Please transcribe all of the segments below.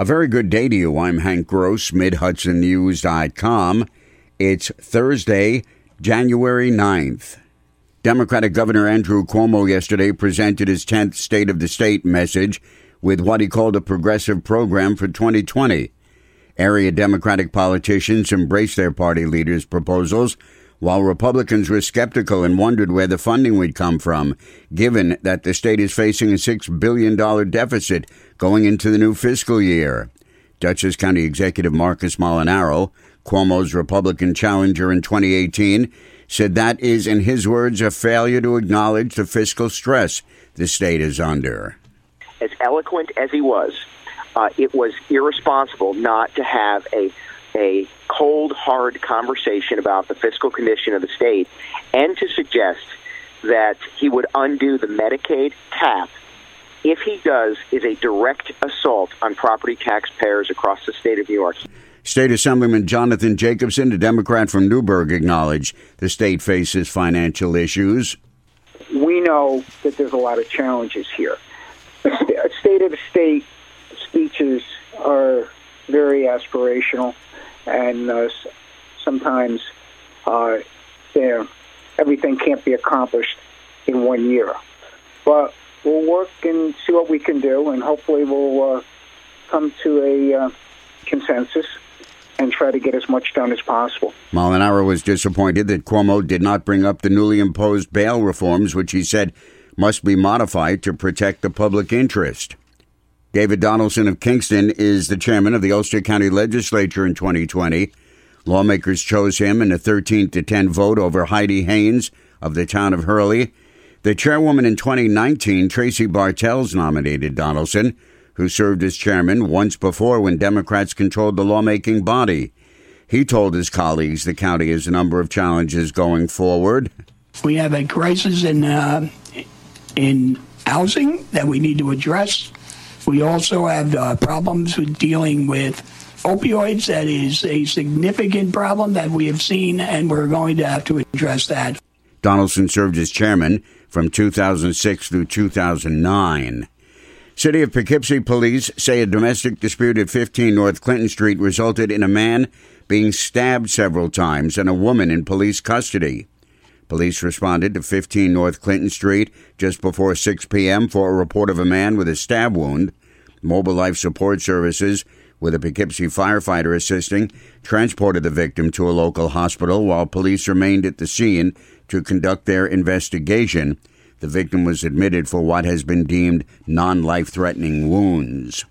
A very good day to you. I'm Hank Gross, MidHudsonNews.com. It's Thursday, January 9th. Democratic Governor Andrew Cuomo yesterday presented his 10th State of the State message with what he called a progressive program for 2020. Area Democratic politicians embraced their party leaders' proposals while Republicans were skeptical and wondered where the funding would come from, given that the state is facing a $6 billion deficit going into the new fiscal year. Dutchess County Executive Marcus Molinaro, Cuomo's Republican challenger in 2018, said that is, in his words, a failure to acknowledge the fiscal stress the state is under. As eloquent as he was, uh, it was irresponsible not to have a a cold, hard conversation about the fiscal condition of the state and to suggest that he would undo the Medicaid cap if he does is a direct assault on property taxpayers across the state of New York. State Assemblyman Jonathan Jacobson, a Democrat from Newburgh, acknowledged the state faces financial issues. We know that there's a lot of challenges here. State of the state speeches are very aspirational and uh, sometimes uh, everything can't be accomplished in one year. But we'll work and see what we can do, and hopefully we'll uh, come to a uh, consensus and try to get as much done as possible. Molinaro was disappointed that Cuomo did not bring up the newly imposed bail reforms, which he said must be modified to protect the public interest. David Donaldson of Kingston is the chairman of the Ulster County Legislature in 2020. Lawmakers chose him in a 13 to 10 vote over Heidi Haynes of the town of Hurley. The chairwoman in 2019, Tracy Bartels, nominated Donaldson, who served as chairman once before when Democrats controlled the lawmaking body. He told his colleagues the county has a number of challenges going forward. We have a crisis in uh, in housing that we need to address. We also have uh, problems with dealing with opioids. That is a significant problem that we have seen, and we're going to have to address that. Donaldson served as chairman from 2006 through 2009. City of Poughkeepsie police say a domestic dispute at 15 North Clinton Street resulted in a man being stabbed several times and a woman in police custody. Police responded to 15 North Clinton Street just before 6 p.m. for a report of a man with a stab wound. Mobile Life Support Services, with a Poughkeepsie firefighter assisting, transported the victim to a local hospital while police remained at the scene to conduct their investigation. The victim was admitted for what has been deemed non life threatening wounds.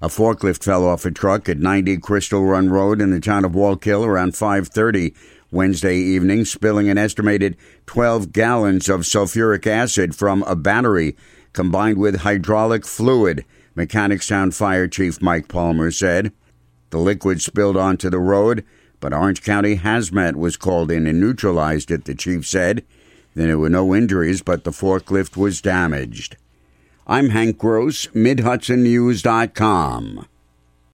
A forklift fell off a truck at 90 Crystal Run Road in the town of Wallkill around 5:30 Wednesday evening, spilling an estimated 12 gallons of sulfuric acid from a battery combined with hydraulic fluid, Mechanicstown Fire Chief Mike Palmer said. The liquid spilled onto the road, but Orange County Hazmat was called in and neutralized it, the chief said. Then there were no injuries, but the forklift was damaged. I'm Hank Gross, MidHudsonNews.com.